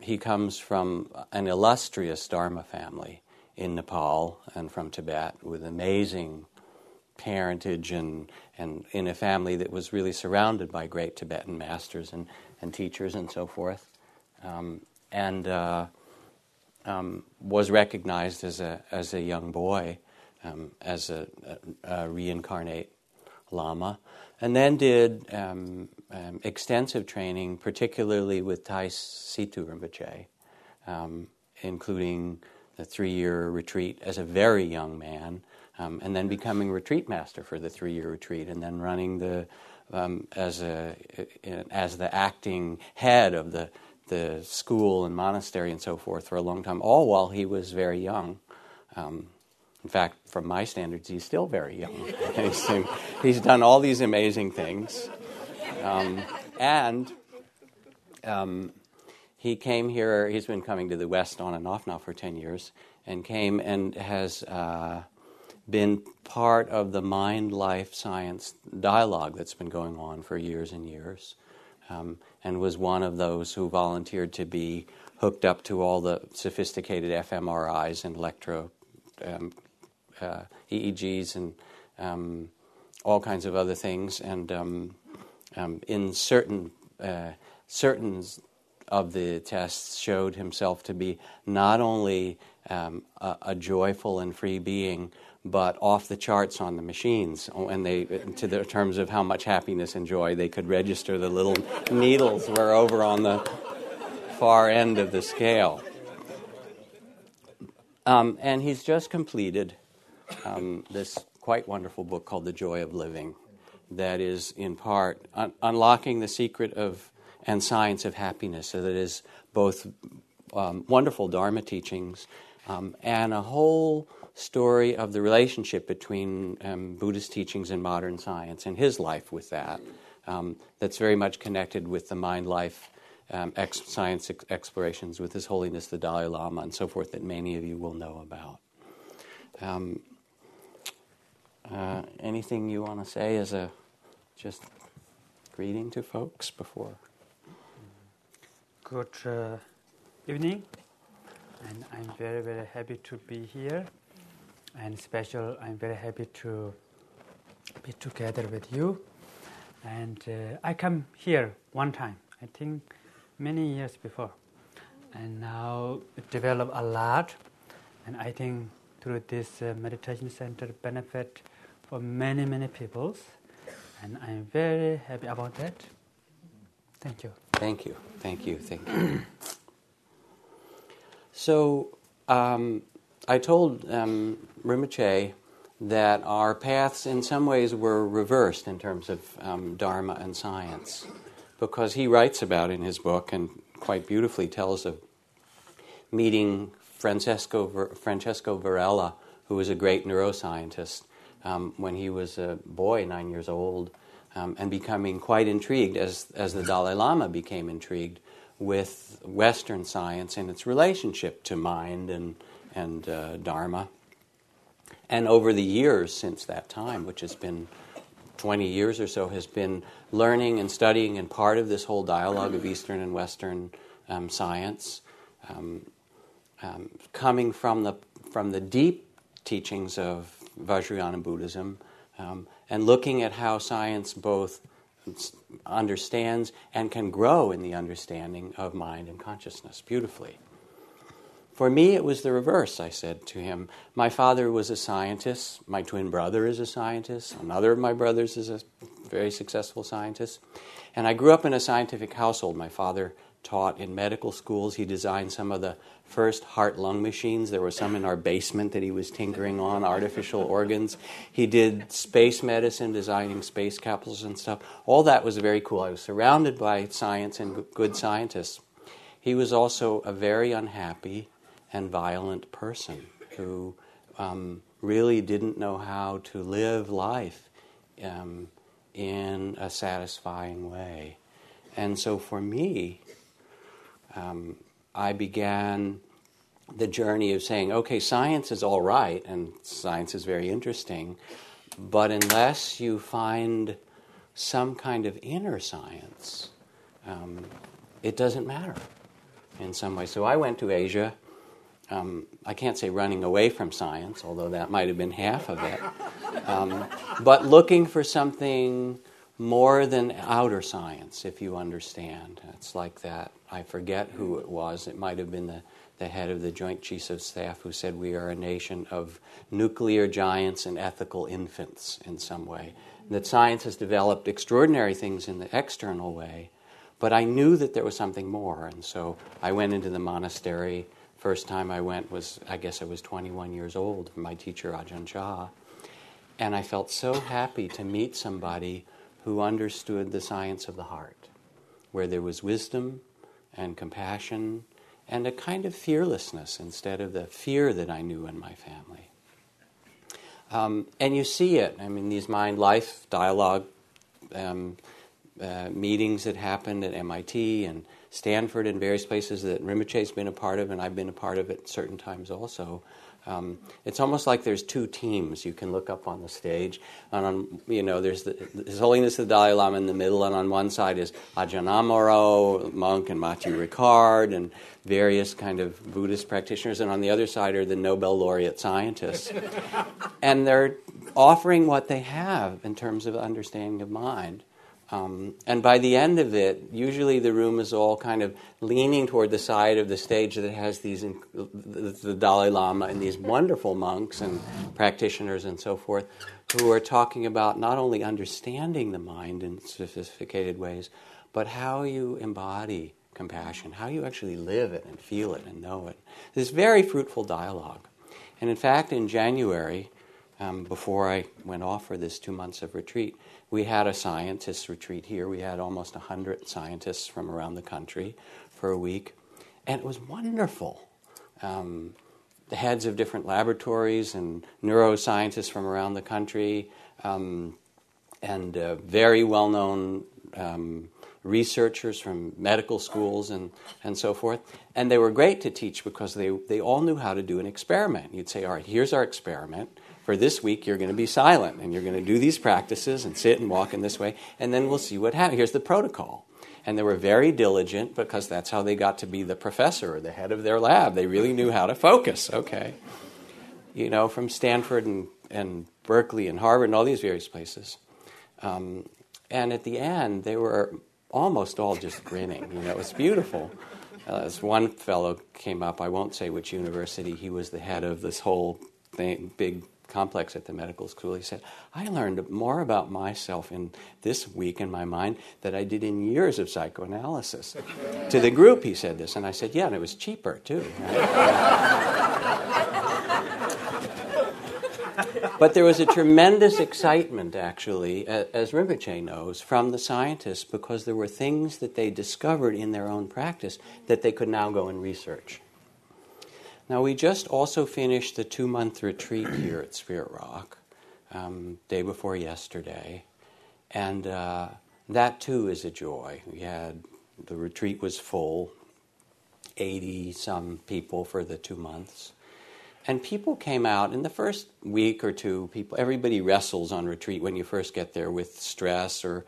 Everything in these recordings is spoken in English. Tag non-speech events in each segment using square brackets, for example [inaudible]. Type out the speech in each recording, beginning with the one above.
he comes from an illustrious Dharma family in Nepal and from Tibet with amazing parentage and, and in a family that was really surrounded by great Tibetan masters and, and teachers and so forth. Um, and uh, um, was recognized as a, as a young boy um, as a, a, a, reincarnate Lama. And then did um, um, extensive training, particularly with Tai Situ Rinpoche, um, including the three year retreat as a very young man, um, and then becoming retreat master for the three year retreat, and then running the um, as a as the acting head of the the school and monastery and so forth for a long time, all while he was very young. Um, in fact, from my standards, he's still very young. [laughs] he's, he's, done all these amazing things. Um, and um, he came here, he's been coming to the West on and off now for 10 years, and came and has uh, been part of the mind life science dialogue that's been going on for years and years, um, and was one of those who volunteered to be hooked up to all the sophisticated fMRIs and electro um, uh, EEGs and um, all kinds of other things, and um, um, in certain uh, certain of the tests showed himself to be not only um, a, a, joyful and free being, but off the charts on the machines. And they, to the terms of how much happiness and joy they could register, the little needles were over on the far end of the scale. Um, and he's just completed um, this quite wonderful book called The Joy of Living, that is in part un- unlocking the secret of and science of happiness. So that is both um, wonderful Dharma teachings um, and a whole story of the relationship between um, Buddhist teachings and modern science and his life with that. Um, that's very much connected with the mind life um, ex- science ex- explorations with His Holiness the Dalai Lama and so forth that many of you will know about. Um, uh, anything you want to say as a just greeting to folks before? Good uh, evening, and I'm very very happy to be here, and special. I'm very happy to be together with you, and uh, I come here one time. I think many years before, and now develop a lot, and I think through this uh, meditation center benefit for many, many peoples. And I'm very happy about that. Thank you. Thank you. Thank you. Thank you. [clears throat] so, um, I told um, Rinpoche that our paths in some ways were reversed in terms of um, Dharma and science, because he writes about in his book and quite beautifully tells of meeting Francisco, Francisco Varela, who was a great neuroscientist, um, when he was a boy, nine years old, um, and becoming quite intrigued as, as the Dalai Lama became intrigued with Western science and its relationship to mind and, and uh, Dharma. And over the years since that time, which has been 20 years or so, has been learning and studying and part of this whole dialogue of Eastern and Western um, science, um, um, coming from the, from the deep teachings of Vajrayana Buddhism, um, and looking at how science both understands and can grow in the understanding of mind and consciousness beautifully. For me, it was the reverse, I said to him. My father was a scientist. My twin brother is a scientist. Another of my brothers is a very successful scientist. And I grew up in a scientific household. My father taught in medical schools. He designed some of the first heart lung machines. There were some in our basement that he was tinkering on, artificial organs. He did space medicine, designing space capsules and stuff. All that was very cool. I was surrounded by science and good scientists. He was also a very unhappy and violent person who um, really didn't know how to live life um, in a satisfying way. And so for me, um, I began the journey of saying, okay, science is all right and science is very interesting, but unless you find some kind of inner science, um, it doesn't matter. in some way. So I went to Asia. Um, I can't say running away from science, although that might have been half of it, um, but looking for something more than outer science, if you understand. It's like that. I forget who it was. It might have been the, the head of the Joint Chiefs of Staff who said, We are a nation of nuclear giants and ethical infants in some way. And That science has developed extraordinary things in the external way, but I knew that there was something more. And so I went into the monastery. First time I went was, I guess I was 21 years old, my teacher, Ajahn Chah. And I felt so happy to meet somebody who understood the science of the heart, where there was wisdom and compassion and a kind of fearlessness instead of the fear that I knew in my family. Um, and you see it. I mean, these mind life dialogue um, uh, meetings that happened at MIT and Stanford and various places that Rinpoche's been a part of, and I've been a part of at certain times also. Um, it's almost like there's two teams you can look up on the stage, and on you know there's the His Holiness of the Dalai Lama in the middle, and on one side is Ajahn Amaro, monk, and Matthieu Ricard, and various kind of Buddhist practitioners, and on the other side are the Nobel laureate scientists, [laughs] and they're offering what they have in terms of understanding of mind. Um, and by the end of it, usually the room is all kind of leaning toward the side of the stage that has these the, Dalai Lama and these wonderful monks and practitioners and so forth, who are talking about not only understanding the mind in sophisticated ways, but how you embody compassion, how you actually live it and feel it and know it. This very fruitful dialogue. And in fact, in January, um, before I went off for this two months of retreat, we had a scientists retreat here. We had almost 100 scientists from around the country for a week, and it was wonderful. Um, the heads of different laboratories and neuroscientists from around the country, um, and uh, very well known um, researchers from medical schools and, and so forth. And they were great to teach because they, they all knew how to do an experiment. You'd say, All right, here's our experiment for this week you're going to be silent and you're going to do these practices and sit and walk in this way, and then we'll see what happens. Here's the protocol. And they were very diligent because that's how they got to be the professor or the head of their lab. They really knew how to focus, okay? You know, from Stanford and, and Berkeley and Harvard and all these various places. Um, and at the end, they were almost all just grinning. You know, it was beautiful. Uh, this one fellow came up, I won't say which university, he was the head of this whole thing, big complex at the medical school, he said, I learned more about myself in this week in my mind that I did in years of psychoanalysis. to the group, he said this, and I said, Yeah, and it was cheaper too. but there was a tremendous excitement, actually, as Rinpoche knows, from the scientists because there were things that they discovered in their own practice that they could now go and research. Now, we just also finished the two month retreat [clears throat] here at Spirit Rock, um, day before yesterday, and uh, that too is a joy. We had the retreat was full, 80 some people for the two months. And people came out in the first week or two. People, everybody wrestles on retreat when you first get there with stress or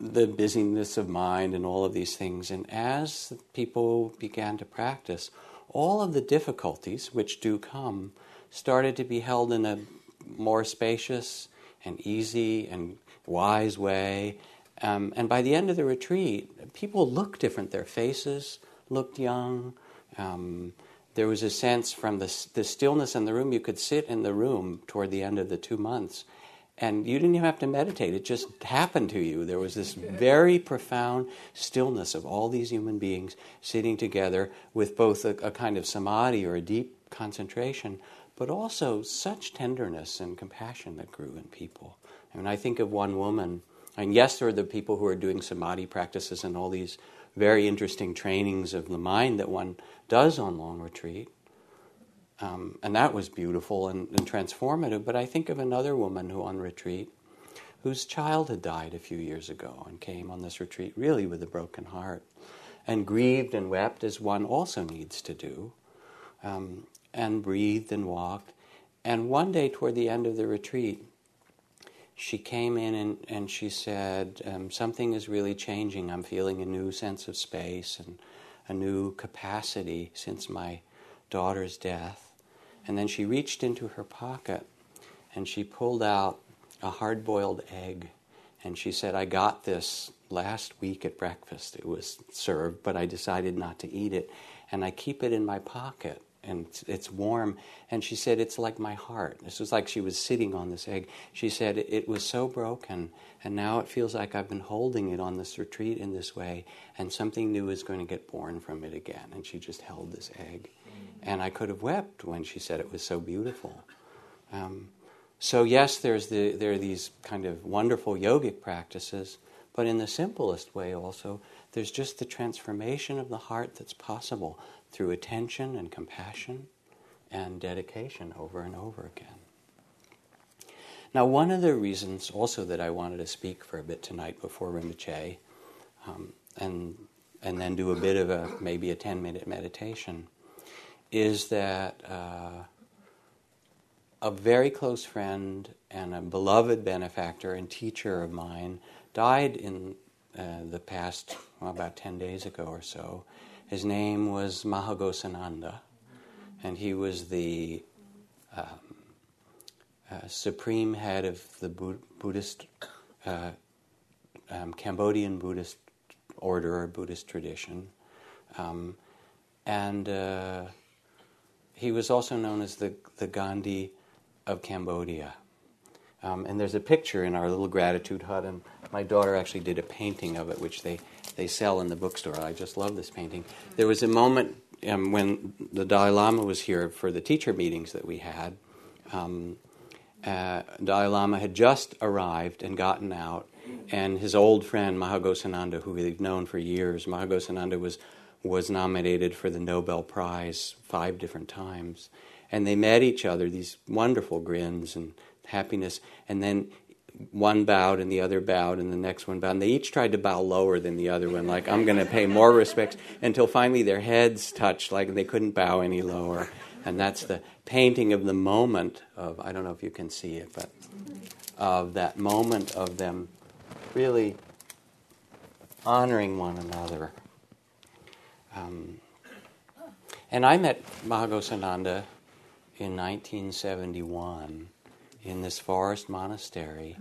the busyness of mind and all of these things. And as people began to practice, all of the difficulties which do come started to be held in a more spacious and easy and wise way. Um, and by the end of the retreat, people looked different. Their faces looked young. Um, there was a sense from the, the stillness in the room, you could sit in the room toward the end of the two months and you didn't even have to meditate. It just happened to you. There was this very profound stillness of all these human beings sitting together with both a, a, kind of samadhi or a deep concentration, but also such tenderness and compassion that grew in people. I mean, I think of one woman, and yes, there are the people who are doing samadhi practices and all these very interesting trainings of the mind that one does on long retreat. Um, and that was beautiful and, and, transformative. But I think of another woman who, on retreat, whose child had died a few years ago and came on this retreat really with a broken heart and grieved and wept as one also needs to do, um, and breathed and walked. And one day, toward the end of the retreat, she came in and, and she said, um, Something is really changing. I'm feeling a new sense of space and a new capacity since my daughter's death. And then she reached into her pocket and she pulled out a hard boiled egg. And she said, I got this last week at breakfast. It was served, but I decided not to eat it. And I keep it in my pocket and it's warm. And she said, It's like my heart. This was like she was sitting on this egg. She said, It was so broken, and now it feels like I've been holding it on this retreat in this way, and something new is going to get born from it again. And she just held this egg. And I could have wept when she said it was so beautiful. Um, so, yes, there's the, there are these kind of wonderful yogic practices, but in the simplest way also, there's just the transformation of the heart that's possible through attention and compassion and dedication over and over again. Now, one of the reasons also that I wanted to speak for a bit tonight before Rinpoche, um, and and then do a bit of a maybe a ten minute meditation, is that uh, a very close friend and a beloved benefactor and teacher of mine died in uh, the past well, about ten days ago or so, his name was Mahaghosananda, and he was the um, uh, supreme head of the Buddhist, uh, um, Cambodian Buddhist order or Buddhist tradition. Um, and uh, he was also known as the, the Gandhi of Cambodia. Um, and there's a picture in our little gratitude hut, and my daughter actually did a painting of it, which they they sell in the bookstore. I just love this painting. There was a moment um, when the Dalai Lama was here for the teacher meetings that we had. Um, uh, Dalai Lama had just arrived and gotten out, and his old friend Mahaghosananda, who we've known for years, Mahaghosananda was was nominated for the Nobel Prize five different times, and they met each other. These wonderful grins and happiness, and then one bowed and the other bowed and the next one bowed. And they each tried to bow lower than the other one, like, I'm going to pay more respects, until finally their heads touched, like they couldn't bow any lower. And that's the painting of the moment of, I don't know if you can see it, but of that moment of them really honoring one another. Um, and I met Mahaghosananda in 1971 in this forest monastery,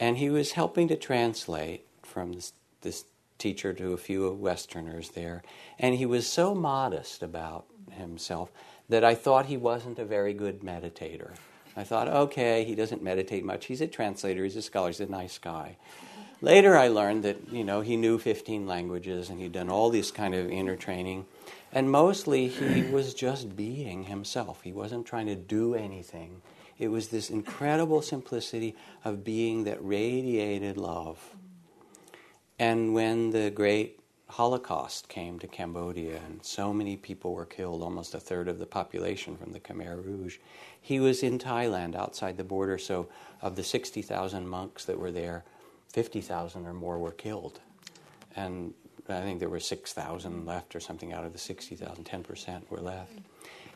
and he was helping to translate from this, this teacher to a few Westerners there, and he was so modest about himself that I thought he wasn't a very good meditator. I thought, okay, he doesn't meditate much. He's a translator, he's a scholar, he's a nice guy. Later, I learned that you know he knew 15 languages and he'd done all this kind of inner training, and mostly he [clears throat] was just being himself. He wasn't trying to do anything. It was this incredible simplicity of being that radiated love. And when the great Holocaust came to Cambodia and so many people were killed, almost a third of the population from the Khmer Rouge, he was in Thailand outside the border. So, of the 60,000 monks that were there, 50,000 or more were killed. And I think there were 6,000 left or something out of the 60,000, 10% were left.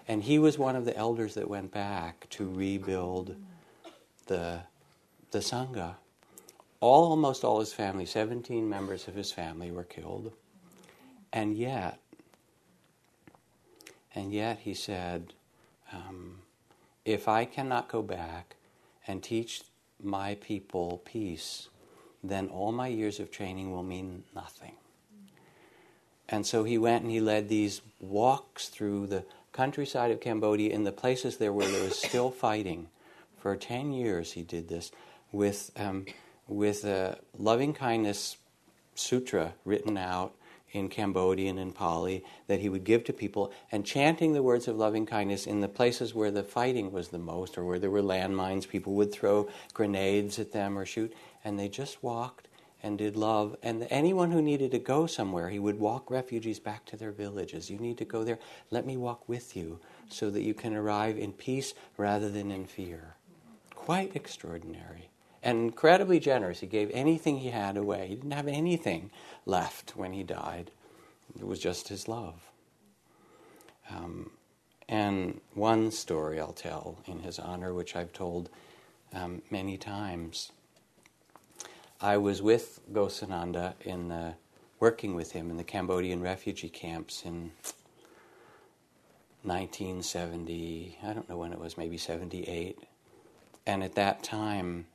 And he was one of the elders that went back to rebuild the, the Sangha. All, almost all his family, 17 members of his family were killed. And yet, and yet he said, um, if I cannot go back and teach my people peace, then all my years of training will mean nothing. And so he went and he led these walks through the countryside of Cambodia, in the places there where there was still fighting. For 10 years he did this with, um, with a loving kindness sutra written out in Cambodian and Pali that he would give to people and chanting the words of loving kindness in the places where the fighting was the most or where there were landmines, people would throw grenades at them or shoot, and they just walked and did love. And anyone who needed to go somewhere, he would walk refugees back to their villages. You need to go there. Let me walk with you so that you can arrive in peace rather than in fear. Quite extraordinary. And incredibly generous. He gave anything he had away. He didn't have anything left when he died. It was just his love. Um, and one story I'll tell in his honor, which I've told um, many times I was with Ghosananda in the working with him in the Cambodian refugee camps in 1970, I don't know when it was, maybe 78. And at that time,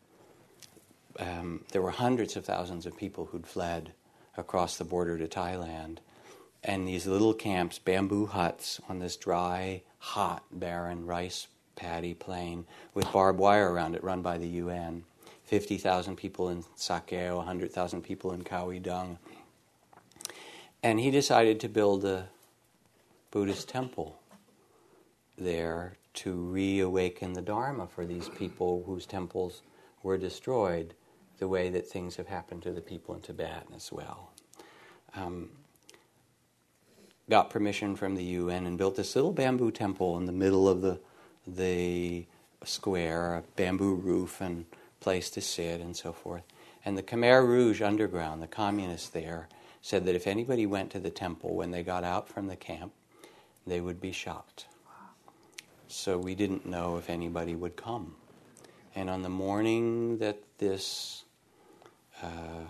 um, there were hundreds of thousands of people who'd fled across the border to Thailand. And these little camps, bamboo huts on this dry, hot, barren rice paddy plain with barbed wire around it, run by the UN. 50,000 people in Sakeo, 100,000 people in Khao Dung. And he decided to build a Buddhist temple there to reawaken the Dharma for these people whose temples were destroyed, the way that things have happened to the people in Tibet as well. Um, got permission from the UN and built this little bamboo temple in the middle of the the square, a bamboo roof and place to sit and so forth. And the Khmer Rouge underground, the communists there, said that if anybody went to the temple when they got out from the camp, they would be shot. So we didn't know if anybody would come. And on the morning that this uh,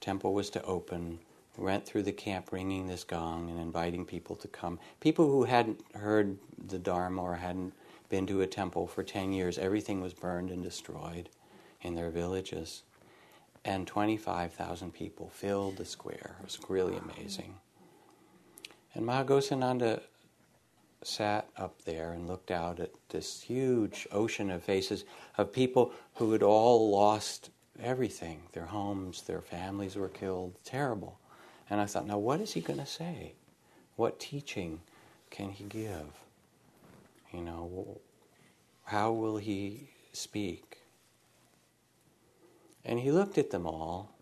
temple was to open, went through the camp ringing this gong and inviting people to come. People who hadn't heard the Dharma or hadn't been to a temple for 10 years, everything was burned and destroyed in their villages. And 25,000 people filled the square. It was really amazing. And Mahaghosananda sat up there and looked out at this huge ocean of faces of people who had all lost everything their homes, their families were killed. Terrible. And I thought, now what is he going to say? What teaching can he give? You know, how will he speak? And he looked at them all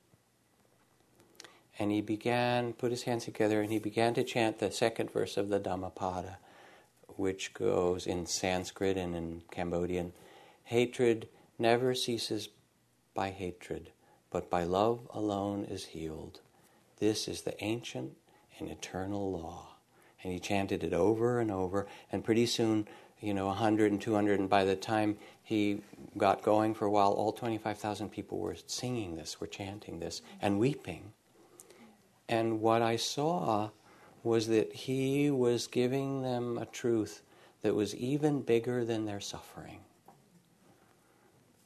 and he began, put his hands together, and he began to chant the second verse of the Dhammapada, which goes in Sanskrit and in Cambodian Hatred never ceases by hatred, but by love alone is healed. This is the ancient and eternal law. And he chanted it over and over, and pretty soon, you know, 100 and 200, and by the time he got going for a while, all 25,000 people were singing this, were chanting this, and weeping. And what I saw was that he was giving them a truth that was even bigger than their suffering.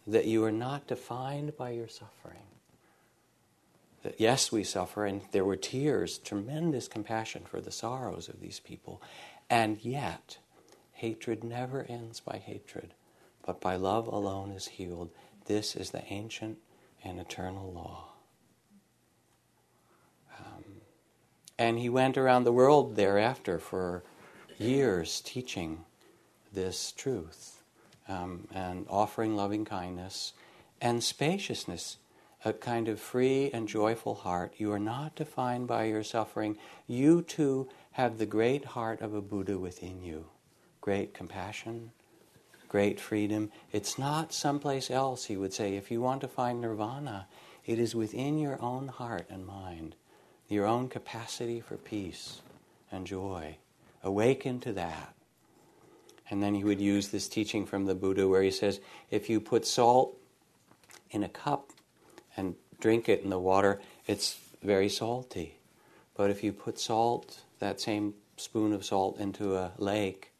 That you are not defined by your suffering. That yes, we suffer, and there were tears, tremendous compassion for the sorrows of these people. And yet, hatred never ends by hatred, but by love alone is healed. This is the ancient and eternal law. Um, and he went around the world thereafter for years teaching this truth um, and offering loving kindness and spaciousness, a kind of free and joyful heart. You are not defined by your suffering. You too have the great heart of a Buddha within you great compassion, great freedom. It's not someplace else, he would say. If you want to find nirvana, it is within your own heart and mind your own capacity for peace and joy. Awaken to that. And then he would use this teaching from the Buddha where he says if you put salt in a cup and drink it in the water, it's very salty. But if you put salt, that same spoon of salt, into a lake,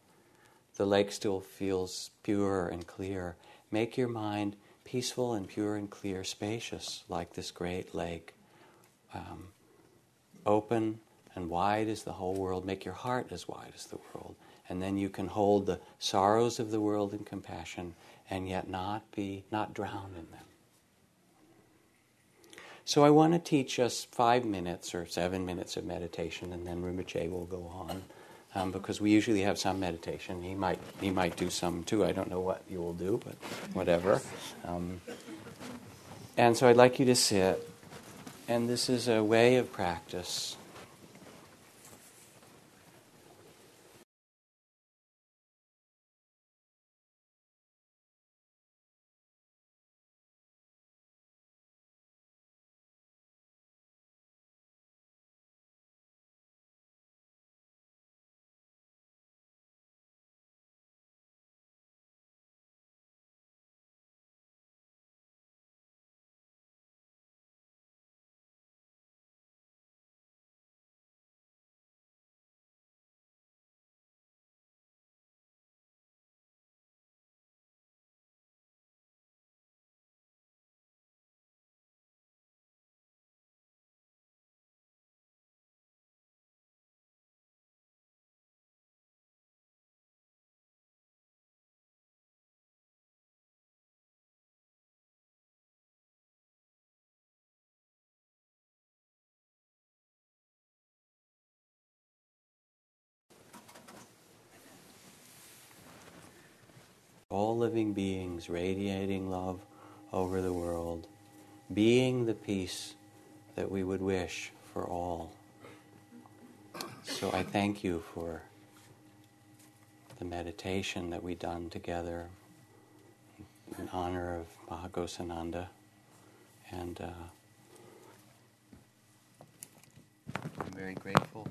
the lake still feels pure and clear. Make your mind peaceful and pure and clear, spacious, like this great lake. Um, open and wide as the whole world. Make your heart as wide as the world. And then you can hold the sorrows of the world in compassion and yet not be, not drown in them. So I want to teach us five minutes or seven minutes of meditation, and then Rinpoche will go on, um, because we usually have some meditation. He might he might do some too. I don't know what you will do, but whatever. Um, and so I'd like you to sit and this is a way of practice all living beings radiating love over the world, being the peace that we would wish for all. So I thank you for the meditation that we done together in honor of Mahaghosananda. And uh, I'm very grateful.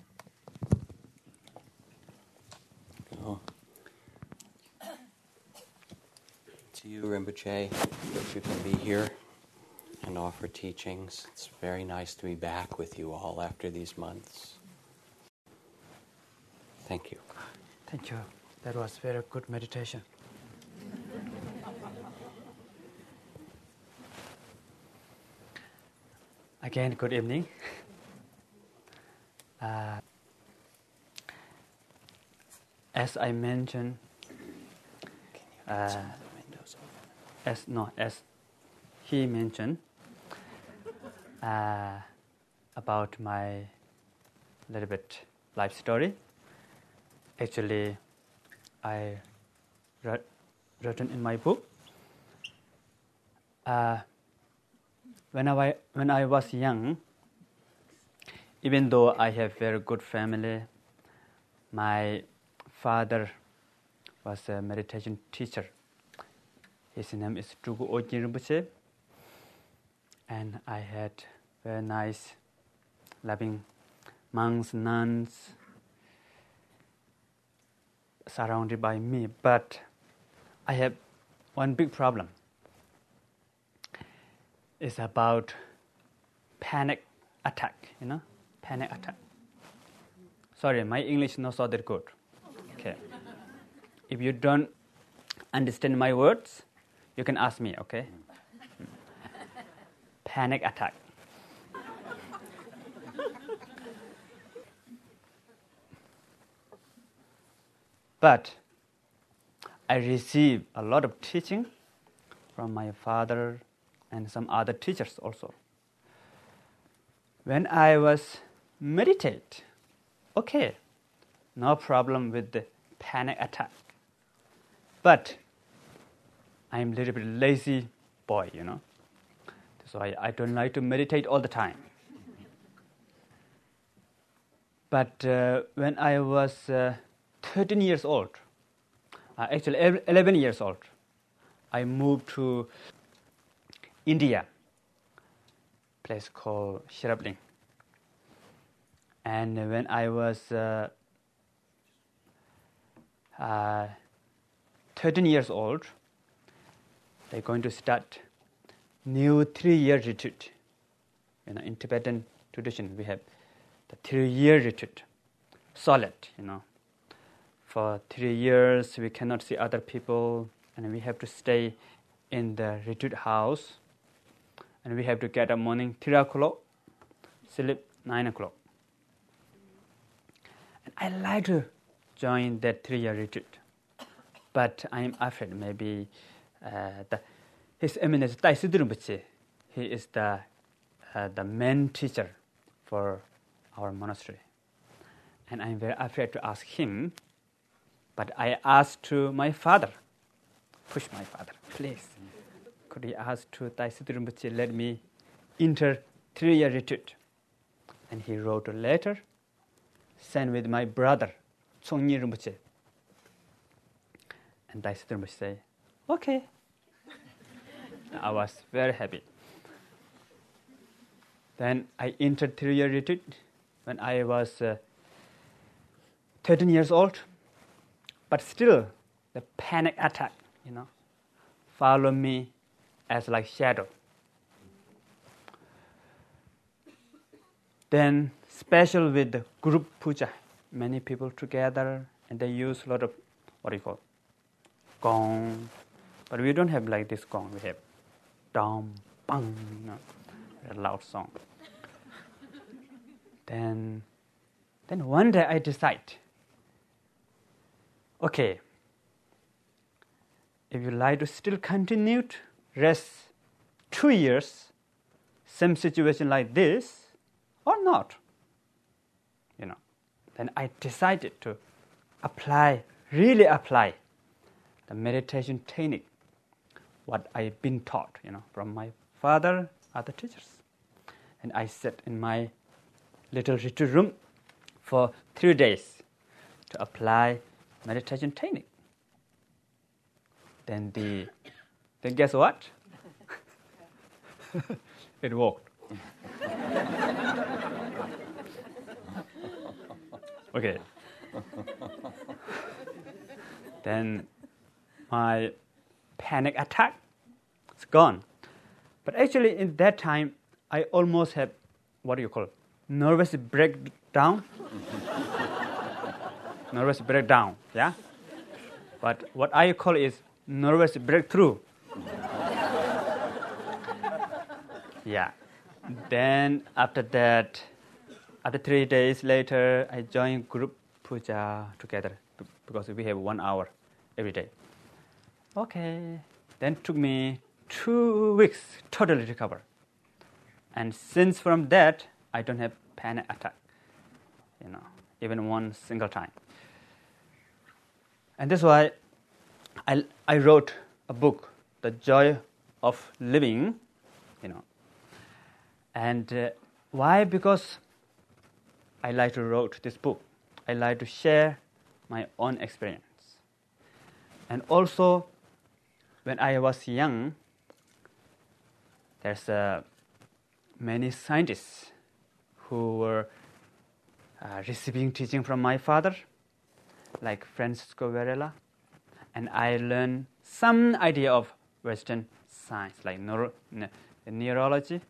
You, Rinpoche, that you can be here and offer teachings. It's very nice to be back with you all after these months. Thank you. Thank you. That was very good meditation. Again, good evening. Uh, as I mentioned, uh, as no as he mentioned uh, about my little bit life story. Actually, I wrote, written in my book. Uh, when I when I was young, even though I have very good family, my father was a meditation teacher His name is Tulku Urgyen Rinpoche, and I had very nice, loving monks, nuns surrounded by me. But I have one big problem. It's about panic attack, you know, panic attack. Sorry, my English is not so that good. Okay. If you don't understand my words, you can ask me, okay? Panic attack. but I received a lot of teaching from my father and some other teachers also. When I was meditate, okay, no problem with the panic attack. But I'm a little bit lazy boy, you know. So I, I don't like to meditate all the time. But uh, when I was uh, 13 years old, uh, actually 11 years old, I moved to India, place called Sherabling. And when I was uh, uh, 13 years old, they're going to start new three-year retreat. You know, in Tibetan tradition, we have the three-year retreat, solid, you know. For three years, we cannot see other people, and we have to stay in the retreat house, and we have to get up morning three o'clock, sleep nine o'clock. And I like to join that three-year retreat, but I am afraid maybe the his eminence tai sidrum bache he is the uh, the main teacher for our monastery. And i'm very afraid to ask him but i asked to my father. Push my father please. Could he ask to tai sidrum bache let me enter three year retreat. And he wrote a letter sent with my brother. chongyir bache and tai sidrum bache okay. I was very happy. Then I entered retreat when I was uh, 13 years old. But still, the panic attack, you know, follow me as like shadow. Then special with the group puja, many people together, and they use a lot of what do you call gong, but we don't have like this gong. We have dom, bang, you know, a loud song. [laughs] then, then one day I decide, okay, if you like to still continue to rest two years, same situation like this, or not, you know, then I decided to apply, really apply the meditation technique, what I've been taught, you know, from my father, other teachers. And I sat in my little retreat room for three days to apply meditation technique. Then the then guess what? [laughs] it worked. [laughs] okay. [laughs] then my panic attack It's gone. But actually, in that time, I almost had what do you call it? nervous breakdown. [laughs] nervous breakdown, yeah. But what I call is nervous breakthrough. [laughs] yeah. Then after that, after three days later, I joined group puja together because we have one hour every day. Okay. Then took me two weeks totally recover. And since from that, I don't have panic attack, you know, even one single time. And that's why I, I wrote a book, The Joy of Living, you know. And uh, why? Because I like to write this book. I like to share my own experience. And also, when I was young, there's uh, many scientists who were uh, receiving teaching from my father, like Francisco Varela, and I learned some idea of Western science, like neuro- ne- neurology.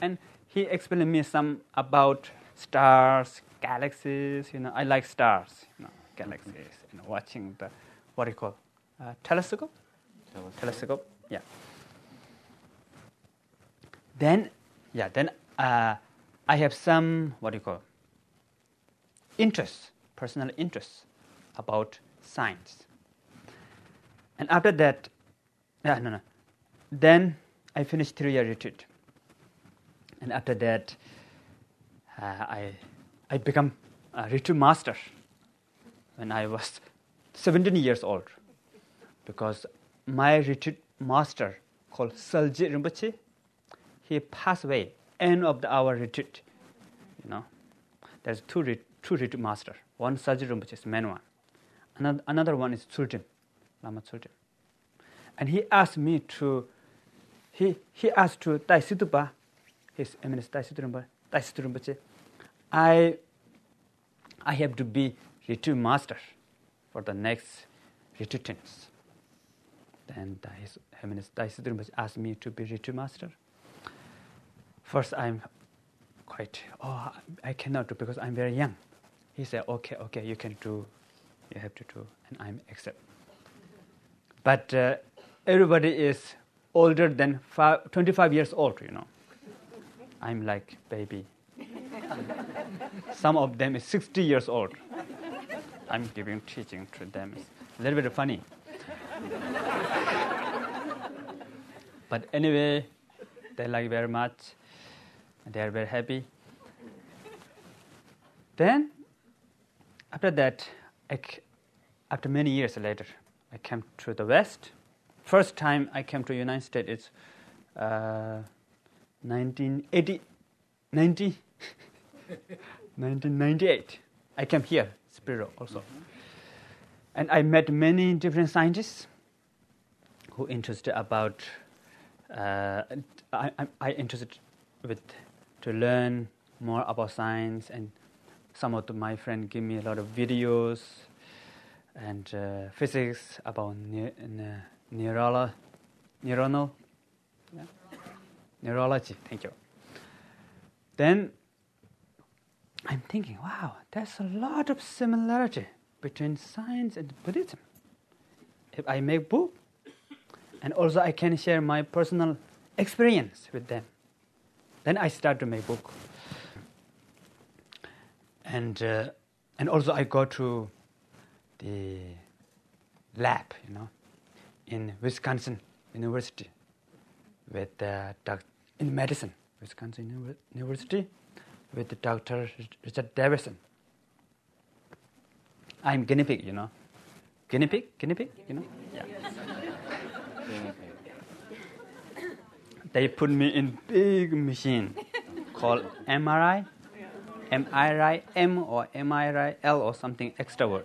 And he explained me some about stars, galaxies. You know, I like stars, you know, galaxies. You know, watching the what do you call uh, telescope? Telescope. Yeah. Then, yeah. Then uh, I have some what do you call interest, personal interest about science. And after that, yeah, no, no. Then I finished three-year retreat, and after that, uh, I I become a retreat master when I was 17 years old, because my retreat master called Saljit Rinpoche, he passed away end of the our retreat. You know, there's two re two retreat master. One Saljit Rinpoche is main one. Another, another one is Tsultim, Lama Tsultim. And he asked me to, he, he asked to Tai Situpa, his eminence Dai Situpa, Dai Rinpoche, I, I have to be retreat master for the next retreatants. The, his eminence asked me to be retreat master. First, I'm quite, oh, I cannot do because I'm very young. He said, okay, okay, you can do, you have to do, and I'm accept. But uh, everybody is older than five, 25 years old, you know. I'm like baby. Some of them is 60 years old. I'm giving teaching to them. It's a little bit funny. But anyway, they like very much. They are very happy. Then, after that, I after many years later, I came to the West. First time I came to United States is uh, 1980, 90, [laughs] 1998. I came here, Spiro also. And I met many different scientists who interested about, uh, I, I, I interested with to learn more about science and some of the, my friends give me a lot of videos and uh, physics about ne- ne- neurolo- neuronal yeah? neurology. Thank you. Then I'm thinking, wow, there's a lot of similarity between science and Buddhism. If I make book, and also I can share my personal experience with them. Then I start to make book, and uh, and also I go to the lab, you know, in Wisconsin University with uh, doc- in medicine, Wisconsin Uni- University, with Dr. Richard Davidson. I'm guinea pig, you know, guinea pig, guinea pig, you know? Yeah. They put me in big machine called MRI, MRI M or MRI L or something extra word.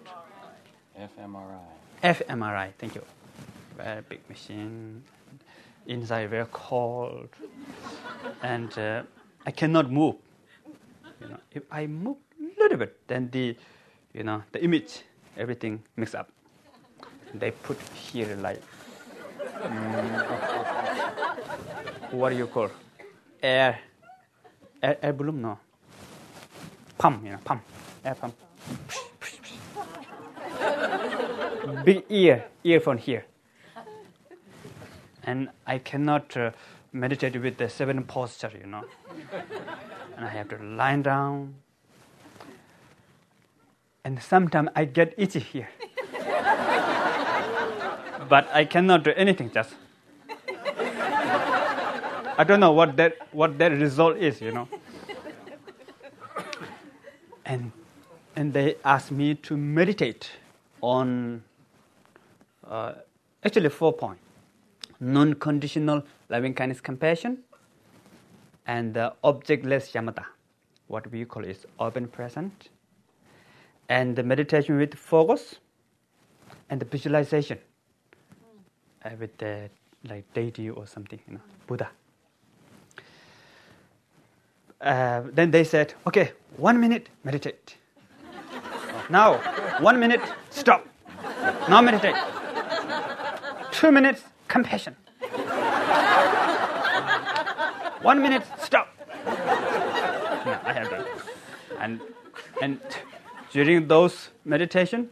fMRI. fMRI, thank you. Very big machine. Inside very cold, and uh, I cannot move. You know, if I move a little bit, then the, you know, the image, everything mix up. They put here like, what do you call air. Air, air balloon no. Pump you know pump. Air pump. Big ear earphone here. And i cannot uh, meditate with the seven posture you know. And i have to lie down. And sometimes i get itchy here. But I cannot do anything, just. I don't know what that, what that result is, you know. and, and they asked me to meditate on uh, actually four points non conditional loving kindness compassion, and the objectless shamatha, what we call is open present, and the meditation with focus, and the visualization with the like deity or something, you know, Buddha. Uh, then they said, okay, one minute, meditate. [laughs] now, one minute, stop. Now meditate. Two minutes, compassion. One minute, stop. I have that. And, and during those meditation,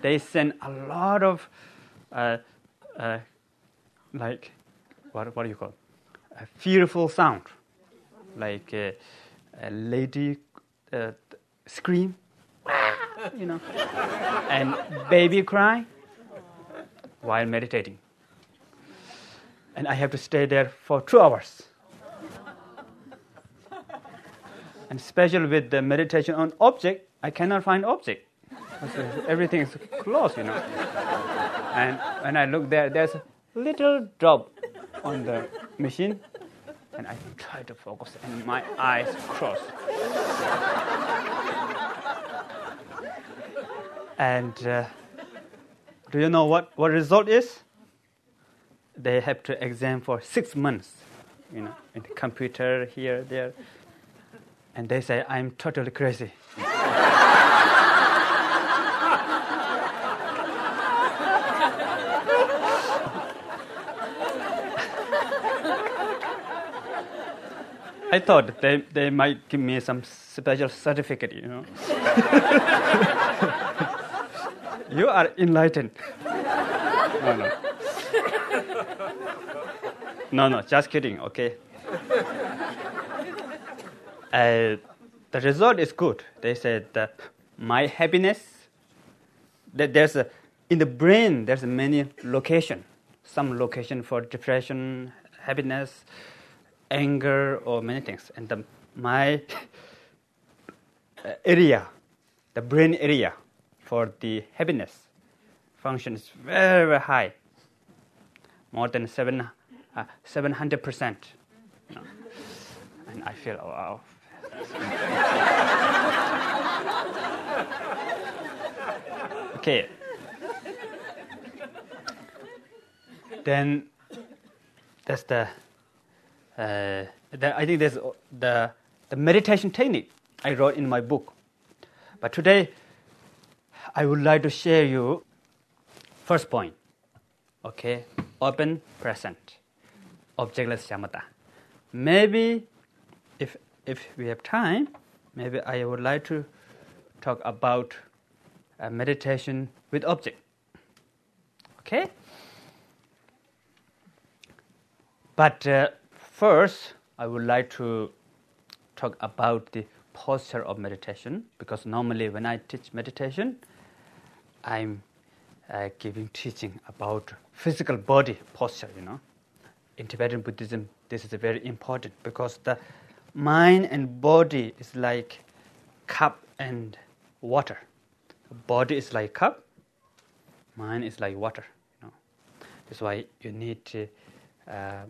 they send a lot of, uh, uh, like, what, what do you call it? A fearful sound, like uh, a lady uh, scream, [laughs] you know, and baby cry while meditating and I have to stay there for two hours. and especially with the meditation on object, I cannot find object. Everything is closed, you know. And when I look there, there's a little drop on the machine, and I try to focus, and my eyes cross. and uh, do you know what, what result is? they have to exam for six months, you know, in the computer here, there. And they say, I'm totally crazy. I thought they, they might give me some special certificate, you know. [laughs] you are enlightened. No, no. No, no, just kidding, okay? uh, the result is good. They said that my happiness, that there's a, in the brain, there's many location. Some location for depression, happiness, anger, or many things. And the, my area, the brain area for the happiness function is very, very high, more than seven uh, 700%. You know? And I feel, oh, wow. [laughs] okay. Then that's the, uh, the I think there's the, the meditation technique I wrote in my book. But today, I would like to share you first point. Okay, open present objectless shamatha. Maybe if if we have time, maybe I would like to talk about uh, meditation with object. Okay? But uh, first, I would like to talk about the posture of meditation because normally when I teach meditation, I'm uh, giving teaching about physical body posture, you know in Tibetan Buddhism, this is very important because the mind and body is like cup and water. Body is like cup, Mind is like water. You know? That's why you need to, uh,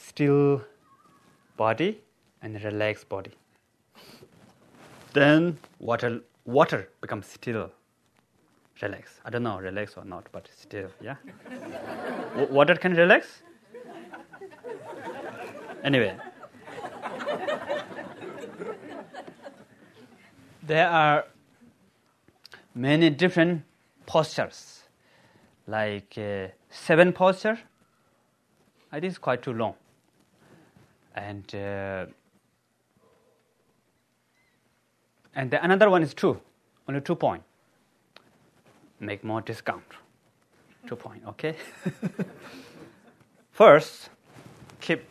still body and relaxed body. Then water water becomes still. Relax. I don't know, relax or not, but still, yeah. water can relax. Anyway, there are many different postures, like uh, seven posture. I think it's quite too long, and uh, and the another one is two, only two point. Make more discount, two point. Okay. [laughs] First, keep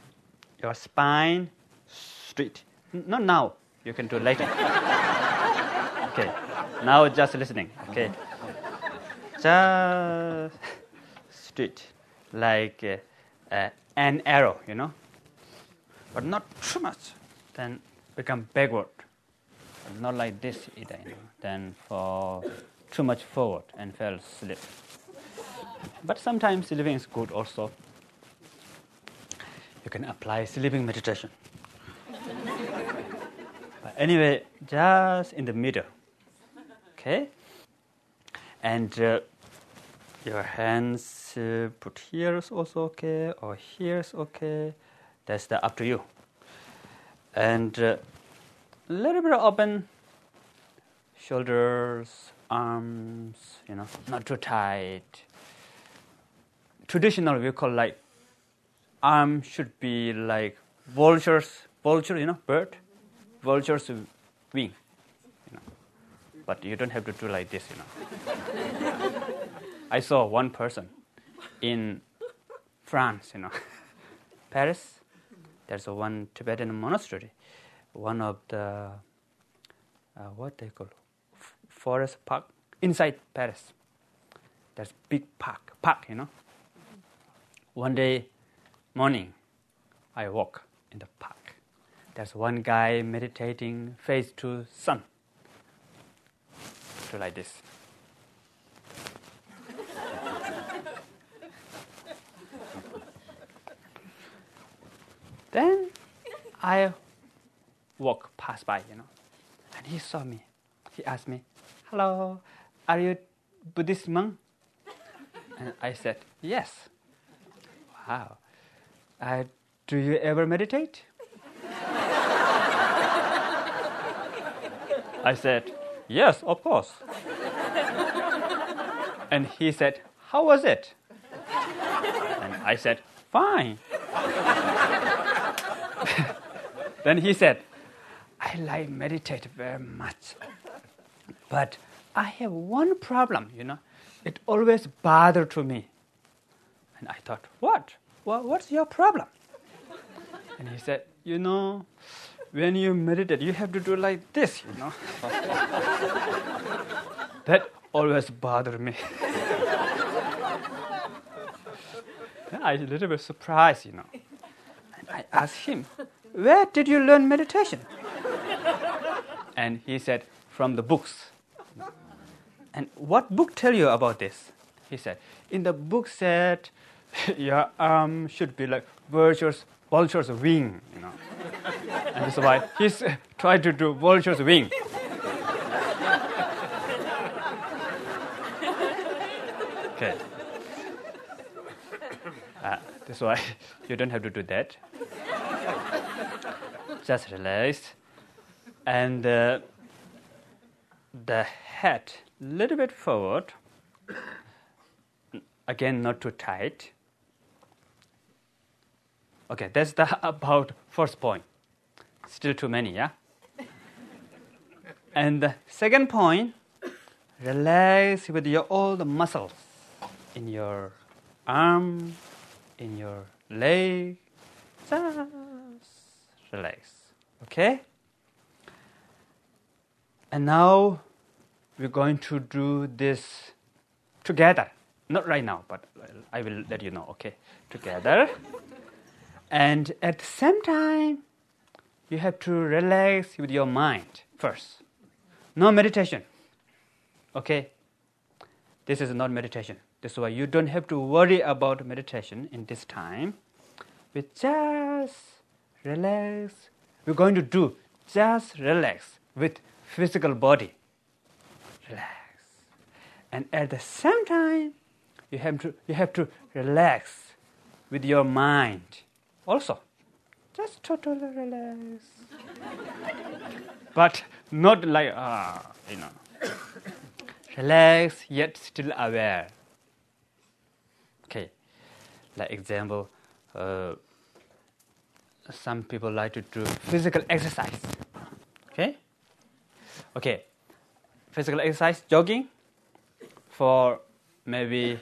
your spine straight. Not now. You can do later. [laughs] okay. Now just listening. Okay. Just straight, like uh, uh, an arrow, you know. But not too much. Then become backward. But not like this either. You know. Then fall too much forward and fell asleep. But sometimes sleeping is good also you can apply sleeping meditation. [laughs] but anyway, just in the middle, okay? And uh, your hands uh, put here is also okay, or here is okay. That's the up to you. And a little bit of open, shoulders, arms, you know, not too tight. Traditional, we call like arm should be like vultures, vulture, you know, bird, vulture's wing, you know. But you don't have to do like this, you know. [laughs] I saw one person in France, you know, [laughs] Paris. There's one Tibetan monastery, one of the uh, what they call forest park inside Paris. There's big park, park, you know. One day morning, I walk in the park. There's one guy meditating face to sun. Do like this. Then I walk past by, you know, and he saw me. He asked me, "Hello, are you Buddhist monk?" And I said, "Yes." Wow. Uh, do you ever meditate? I said, Yes, of course. and he said, How was it? And I said, Fine. Then he said, I like meditate very much. But I have one problem, you know. It always bother to me. And I thought, what? well, what's your problem? And he said, you know, when you meditate, you have to do like this, you know. [laughs] that always bothered me. [laughs] I was a little bit surprised, you know. And I asked him, where did you learn meditation? and he said, from the books. And what book tell you about this? He said, in the book said [laughs] your arm should be like vulture's vulture's wing, you know. and that's why he's [laughs] trying to do vulture's wing. okay. [laughs] Uh, that's why you don't have to do that. Just relax, and uh, the head a little bit forward. Again, not too tight. Okay, that's the [laughs] about first point. Still too many, yeah? and the second point, relax with your all the muscles in your arm, in your leg. Just relax. Okay? And now we're going to do this together. Not right now, but I will let you know, okay? Together. And at the same time, you have to relax with your mind first. No meditation. Okay? this is not meditation. This is why you don't have to worry about meditation in this time. We just relax. We're going to do just relax with physical body. Relax. And at the same time, you have to, you have to relax with your mind also. Just totally relax. [laughs] but not like, ah, you know. Relax yet still aware. Okay, like example, uh, some people like to do physical exercise. Okay, okay, physical exercise, jogging for maybe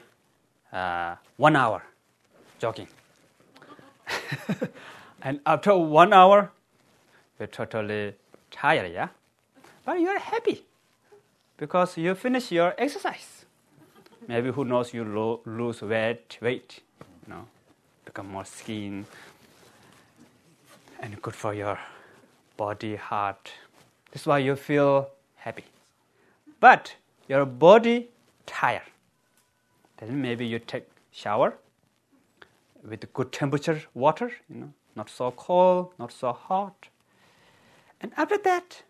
uh, one hour, jogging. [laughs] and after one hour, you're totally tired, yeah? But you're happy because you finish your exercise. Maybe who knows you lo- lose weight, weight, you know, become more skin, and good for your body, heart. That's why you feel happy. But your body tired. Then maybe you take shower with good temperature water, you know, not so cold, not so hot. And after that,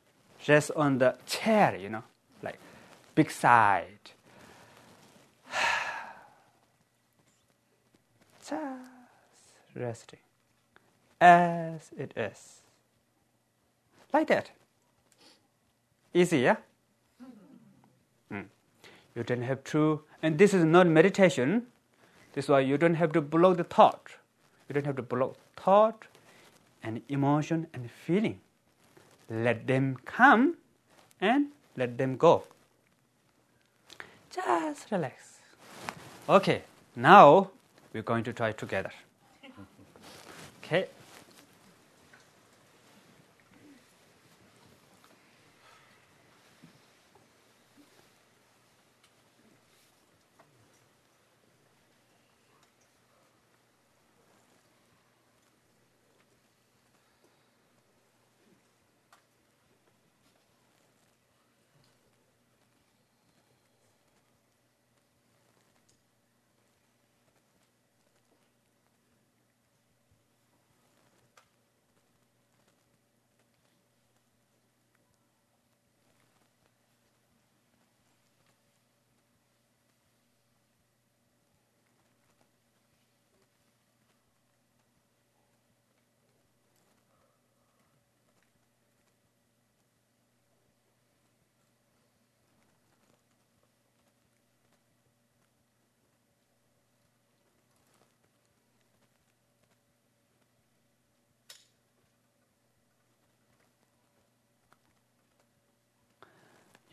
rest on the chair, you know, like big side. [sighs] Just resting. As it is. Like that. Easy, yeah? Mm. You don't have to, and this is not meditation. This is why you don't have to block the thought. You don't have to block thought and emotion and feeling. Let them come and let them go. Just relax. Okay, now we're going to try together. [laughs] Okay.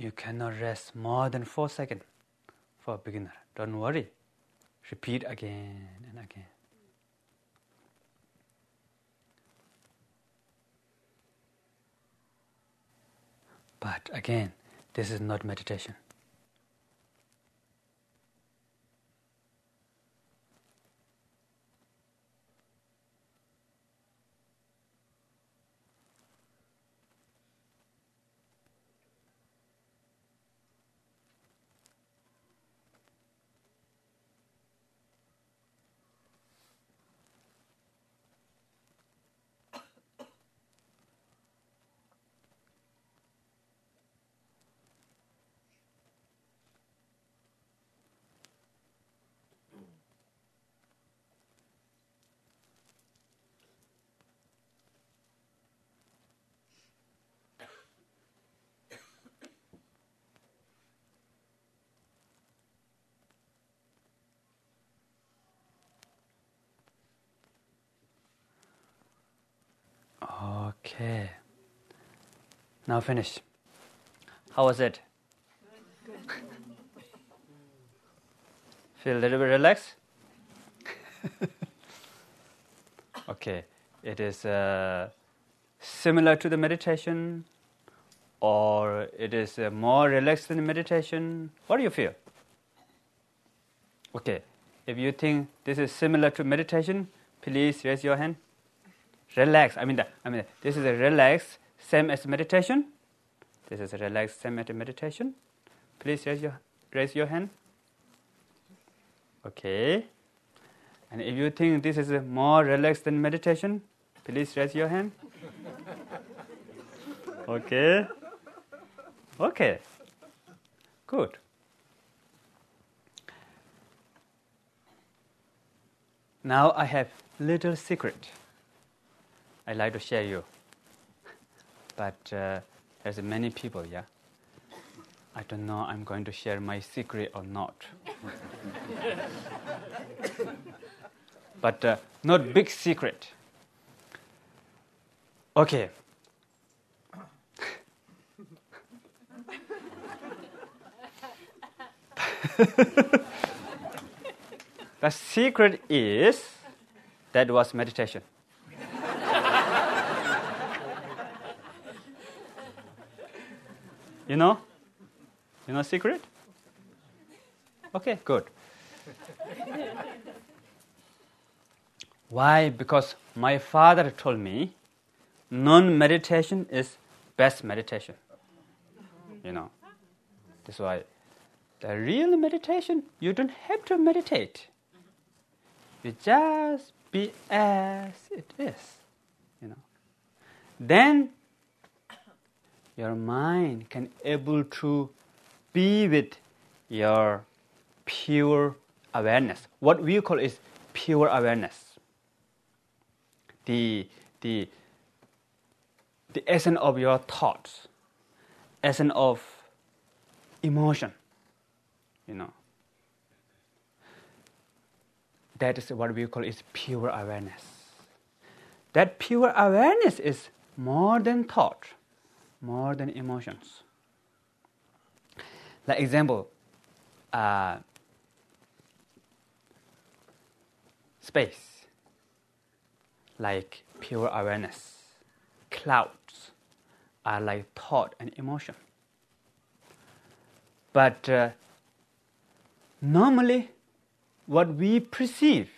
you cannot rest more than four seconds for a beginner. Don't worry. Repeat again and again. But again, this is not meditation. Okay. Now finish. How was it? Feel a little bit relaxed? [laughs] okay. It is uh, similar to the meditation, or it is uh, more relaxed than meditation. What do you feel? Okay. If you think this is similar to meditation, please raise your hand relax. I mean, the, I mean, this is a relax, same as meditation. This is a relax, same as meditation. Please raise your raise your hand. Okay. And if you think this is more relaxed than meditation, please raise your hand. [laughs] Okay. Okay. Good. Now I have little secret. I like to share you. But uh, there's many people, yeah. I don't know I'm going to share my secret or not. [laughs] but uh, not big secret. Okay. [laughs] the secret is that was meditation. You know? You know secret? Okay, good. Why? Because my father told me non meditation is best meditation. You know. That's why the real meditation, you don't have to meditate. You just be as it is. You know. Then your mind can able to be with your pure awareness. What we call is pure awareness. The, the, the essence of your thoughts, essence of emotion, you know. That is what we call is pure awareness. That pure awareness is more than thought, more than emotions. Like example, uh, space, like pure awareness. Clouds are like thought and emotion. But uh, normally, what we perceive,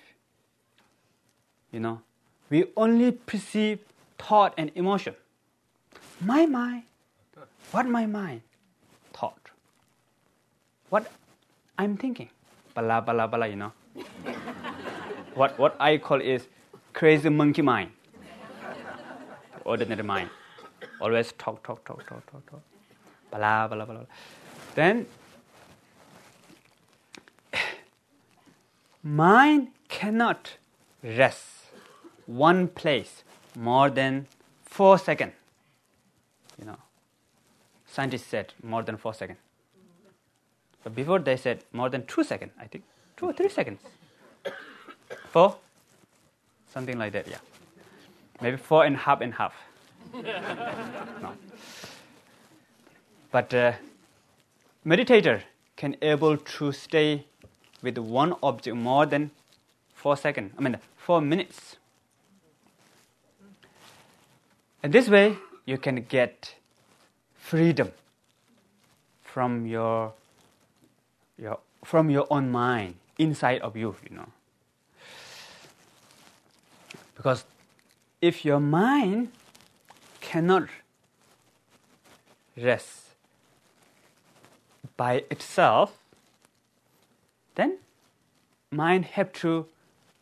you know, we only perceive thought and emotion. My mind, what my mind? Thought. What I'm thinking. Bala, bala, bala, you know. [laughs] what, what I call is crazy monkey mind. Ordinary mind. Always talk, talk, talk, talk, talk, talk. Bala, bala, bala. Then, [sighs] mind cannot rest one place more than four seconds. You know, scientists said more than four seconds. But before they said more than two seconds, I think. Two or three seconds. Four? Something like that, yeah. Maybe four and a half and half. [laughs] no. But uh, meditator can able to stay with one object more than four seconds. I mean, four minutes. And this way, you can get freedom from your your, from your own mind inside of you, you know. Because if your mind cannot rest by itself, then mind have to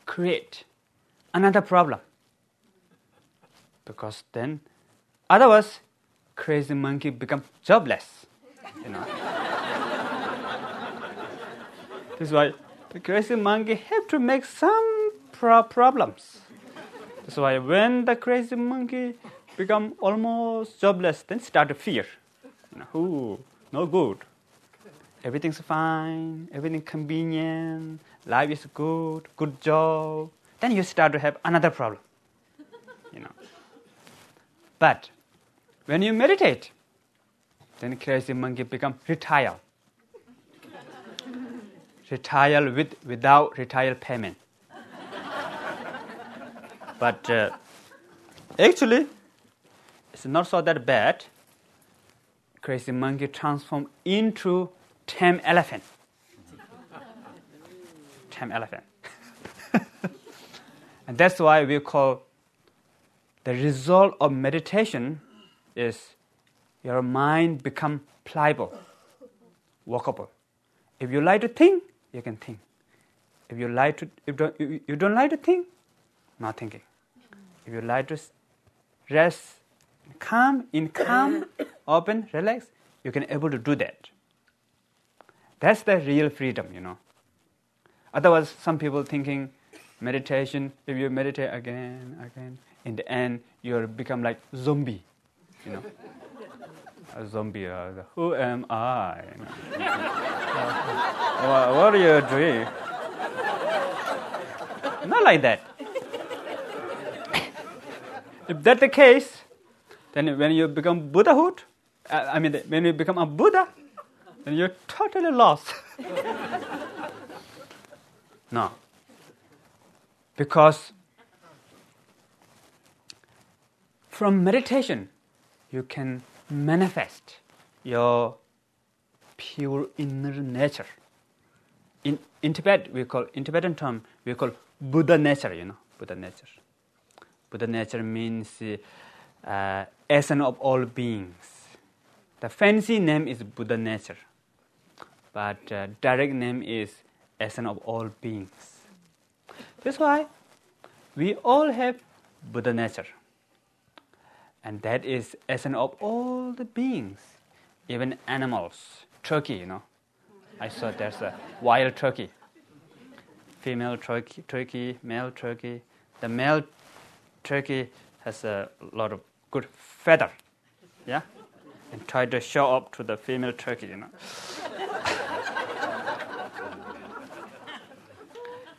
create another problem. Because then, otherwise, crazy monkey become jobless, you know. That's why the crazy monkey have to make some pro- problems. That's why when the crazy monkey become almost jobless, then start to fear. Ooh, no good. Everything's fine, everything convenient, life is good, good job. Then you start to have another problem. You know. But when you meditate, then crazy monkey become retire. retire with without retire payment. but uh, actually, it's not so that bad. Crazy monkey transform into tame elephant. tame elephant. [laughs] and that's why we call the result of meditation is your mind become pliable, walkable. If you like to think, you can think. If you like to, if don't, you, don't like to think, not thinking. If you like to rest, calm, in calm, [coughs] open, relax, you can able to do that. That's the real freedom, you know. Otherwise, some people thinking meditation. If you meditate again, again, in the end, you'll become like zombie, you know. A zombie. Uh, who am I? You know? uh, what are you doing? Not like that. if that's the case, then when you become Buddhahood, uh, I mean, when you become a Buddha, then you're totally lost. [laughs] no. Because from meditation, you can manifest your pure inner nature. In, in Tibet, we call, in Tibetan term, we call Buddha nature, you know, Buddha nature. Buddha nature means uh, essence of all beings. The fancy name is Buddha nature, but uh, direct name is essence of all beings. That's why we all have Buddha nature. And that is essence of all the beings, even animals. Turkey, you know, I saw there's a wild turkey female turkey, turkey, male turkey. The male turkey has a lot of good feather, yeah, and try to show up to the female turkey, you know. [laughs]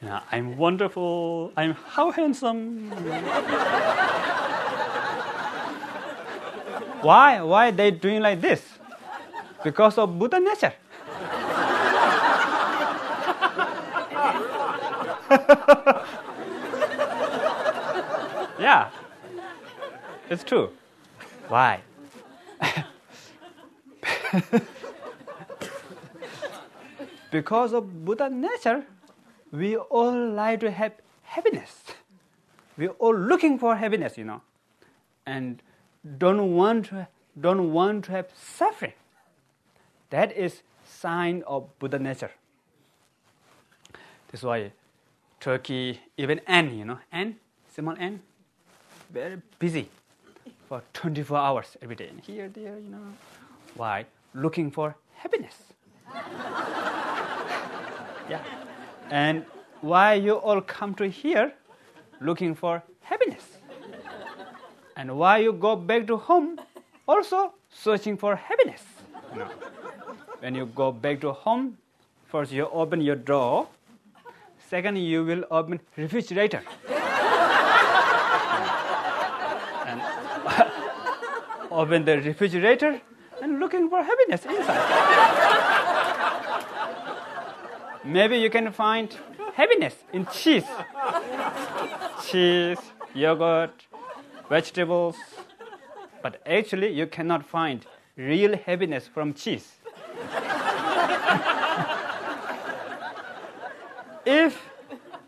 yeah, I'm wonderful. I'm how handsome. Why? Why they doing like this? Because of Buddha nature. [laughs] yeah, it's true. Why? [laughs] because of Buddha nature, we all like to have happiness. We're all looking for happiness, you know, and don't want to, don't want to have suffering. That is sign of Buddha nature. That's why Turkey, even N, you know, N, small N, very busy for 24 hours every day. And here, there, you know. Why? Looking for happiness. [laughs] yeah. And why you all come to here looking for happiness? And why you go back to home also searching for happiness? Know. When you go back to home, first you open your door Second, you will open refrigerator. [laughs] and [laughs] open the refrigerator and looking for happiness inside. Maybe you can find happiness in cheese. cheese, yogurt, vegetables. But actually, you cannot find real happiness from cheese. if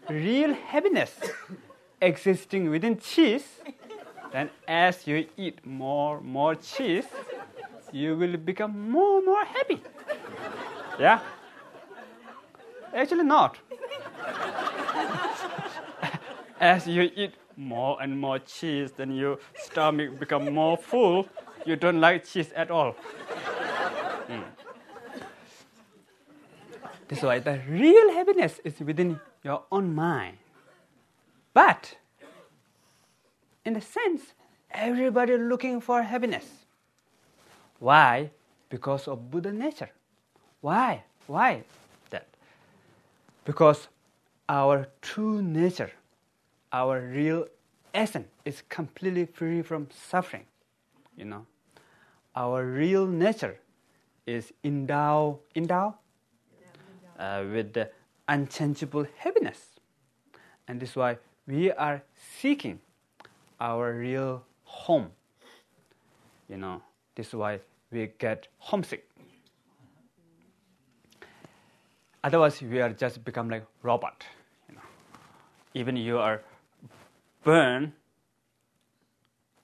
real happiness existing within cheese, then as you eat more more cheese, you will become more more happy. Yeah? Actually not. [laughs] as you eat more and more cheese, then your stomach become more full. You don't like cheese at all. Mm. That's why the real happiness is within your own mind. But, in a sense, everybody looking for happiness. Why? Because of Buddha nature. Why? Why that? Because our true nature, our real essence, is completely free from suffering. You know, our real nature is endowed, endowed uh, with the unchangeable happiness. And this is why we are seeking our real home. You know, this is why we get homesick. Otherwise, we are just become like robot. You know, even you are burned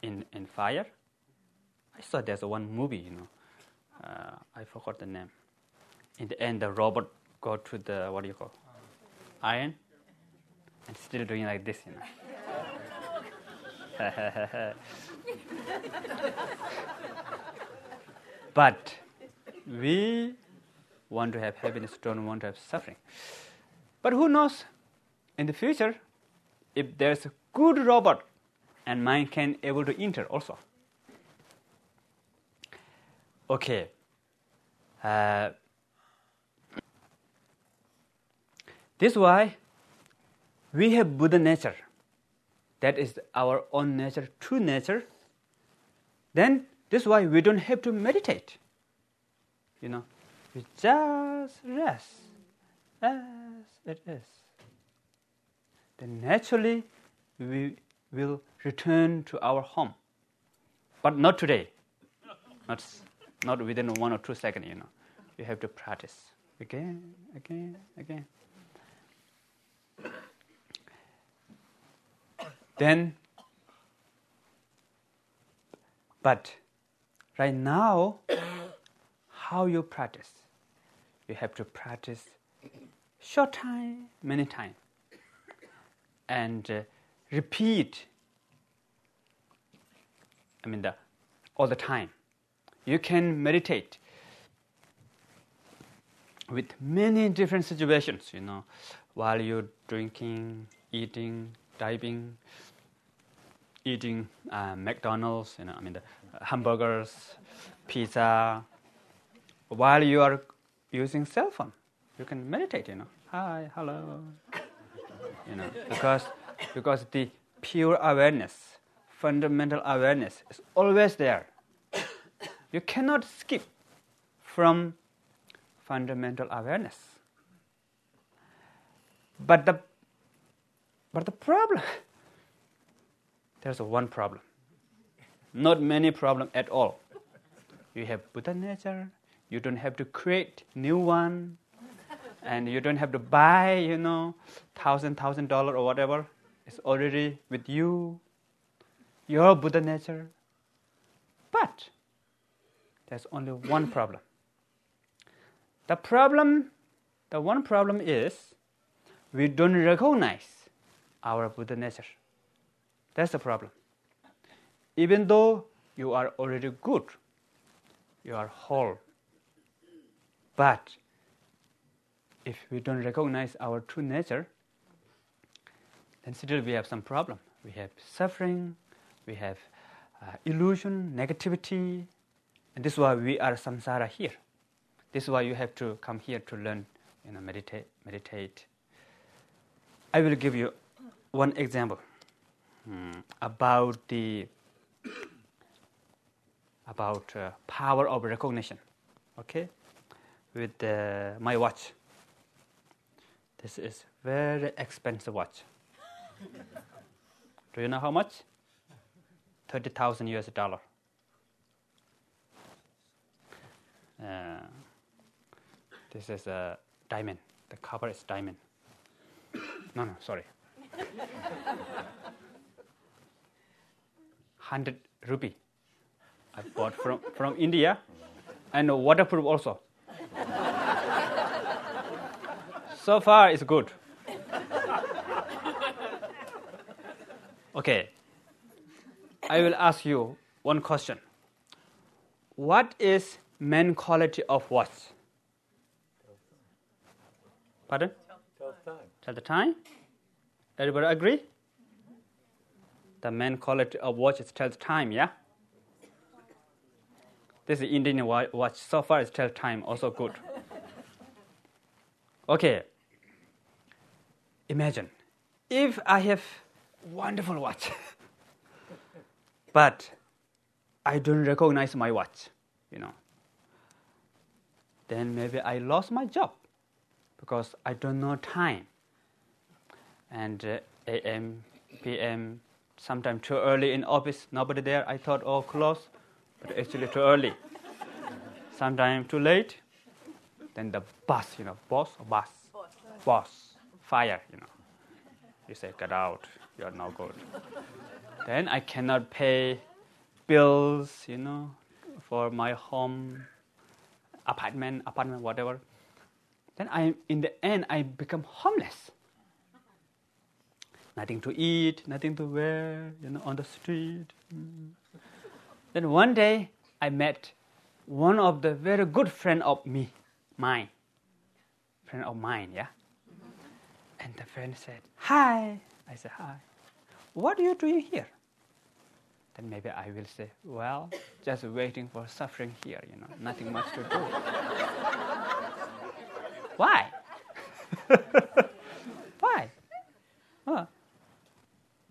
in in fire. I saw there's one movie. You know, uh, I forgot the name. In the end, the robot go to the what do you call iron, and still doing like this, you know. [laughs] but we want to have happiness, don't want to have suffering. But who knows? In the future, if there's a good robot, and mind can able to enter also. Okay. Uh, this why we have Buddha nature. That is our own nature, true nature. Then this why we don't have to meditate. You know, we just rest as it is. Then naturally we will return to our home. But not today. Not, not within one or two seconds, you know. You have to practice again, again, again. Then, but right now, how you practice? You have to practice short time, many time, and uh, repeat. I mean, the, all the time. You can meditate with many different situations. You know, while you're drinking, eating, diving, eating uh, McDonald's. You know, I mean, the hamburgers, pizza. While you are using cell phone, you can meditate. You know, hi, hello. You know, because because the pure awareness, fundamental awareness is always there. [coughs] You cannot skip from fundamental awareness. But the but the problem [laughs] there's one problem. Not many problem at all. You have Buddha nature, you don't have to create new one, and you don't have to buy, you know, thousand thousand dollar or whatever is already with you, your Buddha nature. But there's only one problem. The problem, the one problem is we don't recognize our Buddha nature. That's the problem. Even though you are already good, you are whole, but if we don't recognize our true nature, then still we have some problem. We have suffering, we have uh, illusion, negativity, and this is why we are samsara here. This is why you have to come here to learn, you know, meditate. Meditate. I will give you one example hmm, about the about uh, power of recognition. Okay, with uh, my watch. This is very expensive watch. Do you know how much? 30,000 US dollar. Uh, this is a diamond. The cover is diamond. No, no, sorry. 100 rupee. I bought from, from India and waterproof also. so far, it's good. Okay. I will ask you one question. What is main quality of watch? Pardon? Tell the time. Tell the time. Everybody agree? The main quality of watch is tell the time, yeah? This is Indian watch. So far, it's tell time, also good. Okay. Imagine if I have wonderful watch, [laughs] but I don't recognize my watch, you know. Then maybe I lost my job because I don't know time. And uh, AM, PM, sometime too early in office, nobody there. I thought, oh, close, but actually too early. [laughs] sometime too late. Then the boss, you know, boss or boss? Boss. Boss, fire, you know. You say, get out, you're no good. then I cannot pay bills, you know, for my home, apartment, apartment, whatever. Then I, in the end, I become homeless. nothing to eat, nothing to wear, you know, on the street. Mm. Then one day I met one of the very good friend of me, mine, friend of mine, yeah. And the friend said, "Hi." I say, "Hi." What are you doing here? Then maybe I will say, "Well, just waiting for suffering here, you know, nothing much to do." [laughs] Why? [laughs] Why? Oh,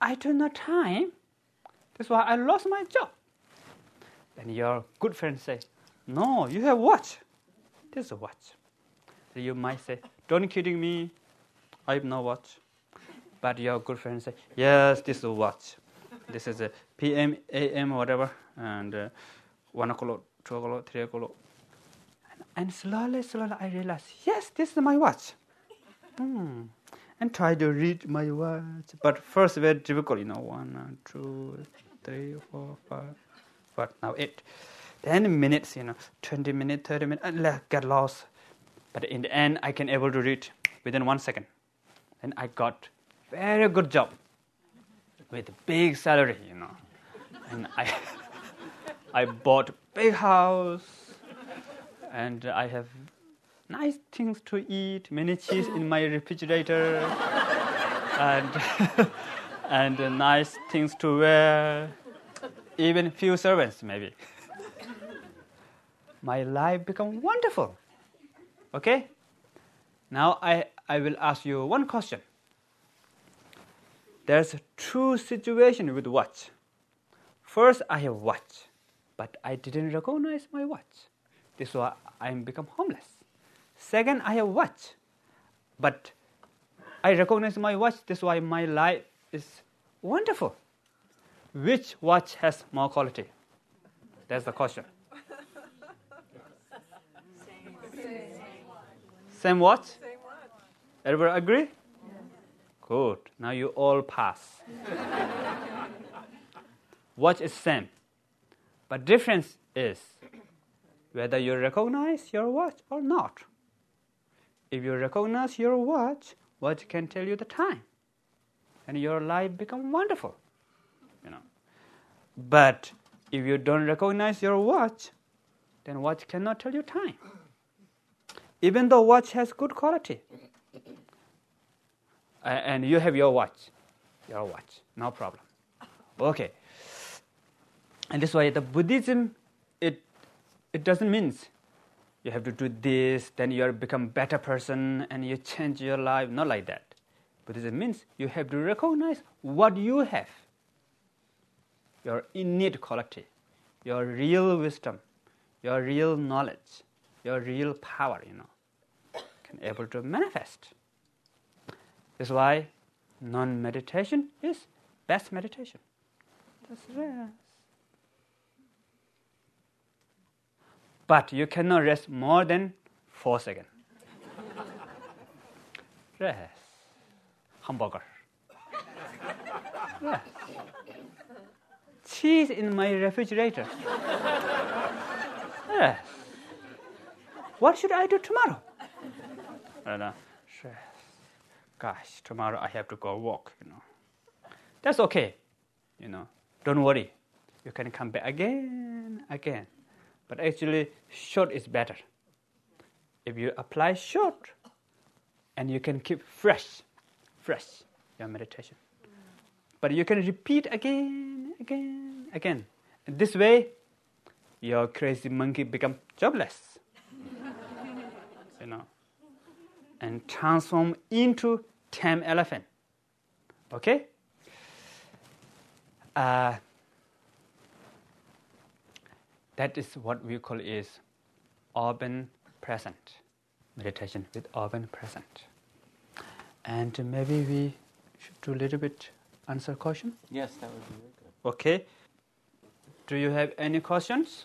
I don't know time. That's why I lost my job. Then your good friend say, No, you have watch. This is a watch. So you might say, Don't kidding me. I have no watch. But your good friend say, Yes, this is watch. This is a PM, AM, whatever, and uh, one o'clock, two o'clock, three o'clock. And, and slowly, slowly, I realize, yes, this is my watch. Hmm. And try to read my watch. But first, very difficult, you know, one, two, three, four, five, but now eight. Ten minutes, you know, 20 minutes, 30 minutes, I get lost. But in the end, I can able to read within one second. And I got very good job with big salary, you know. And I, [laughs] I bought big house, and I have nice things to eat, many cheese in my refrigerator, and [laughs] and nice things to wear, even few servants maybe. my life become wonderful. Okay? Now I, I will ask you one question. There's a true situation with watch. First I have watch, but I didn't recognize my watch. This is why I become homeless. Second, I have watch, but I recognize my watch. This is why my life is wonderful. Which watch has more quality? That's the question. [laughs] Same watch? Everybody agree? Good. Now you all pass. [laughs] watch is same. But difference is whether you recognize your watch or not. If you recognize your watch, watch can tell you the time. And your life become wonderful. You know. But if you don't recognize your watch, then watch cannot tell you time. Even though watch has good quality. And you have your watch. Your watch. No problem. Okay. And this why the Buddhism it it doesn't mean you have to do this, then you become better person and you change your life. Not like that. Buddhism means you have to recognize what you have, your innate quality, your real wisdom, your real knowledge, your real power, you know, can able to manifest. That's why non-meditation is best meditation. Rest. But you cannot rest more than four seconds. [laughs] rest. Hamburger. Rest. Cheese in my refrigerator. rest. What should I do tomorrow? I don't know. uh, Gosh, tomorrow I have to go walk, you know. That's okay, you know. Don't worry. You can come back again, again. But actually, short is better. If you apply short, and you can keep fresh, fresh your meditation. But you can repeat again, again, again. And this way, your crazy monkey become jobless. [laughs] you know, and transform into tame elephant. Okay. Uh, that is what we call is open present meditation with open present. And maybe we should do a little bit answer question. Yes, that would be very good. Okay. Do you have any questions?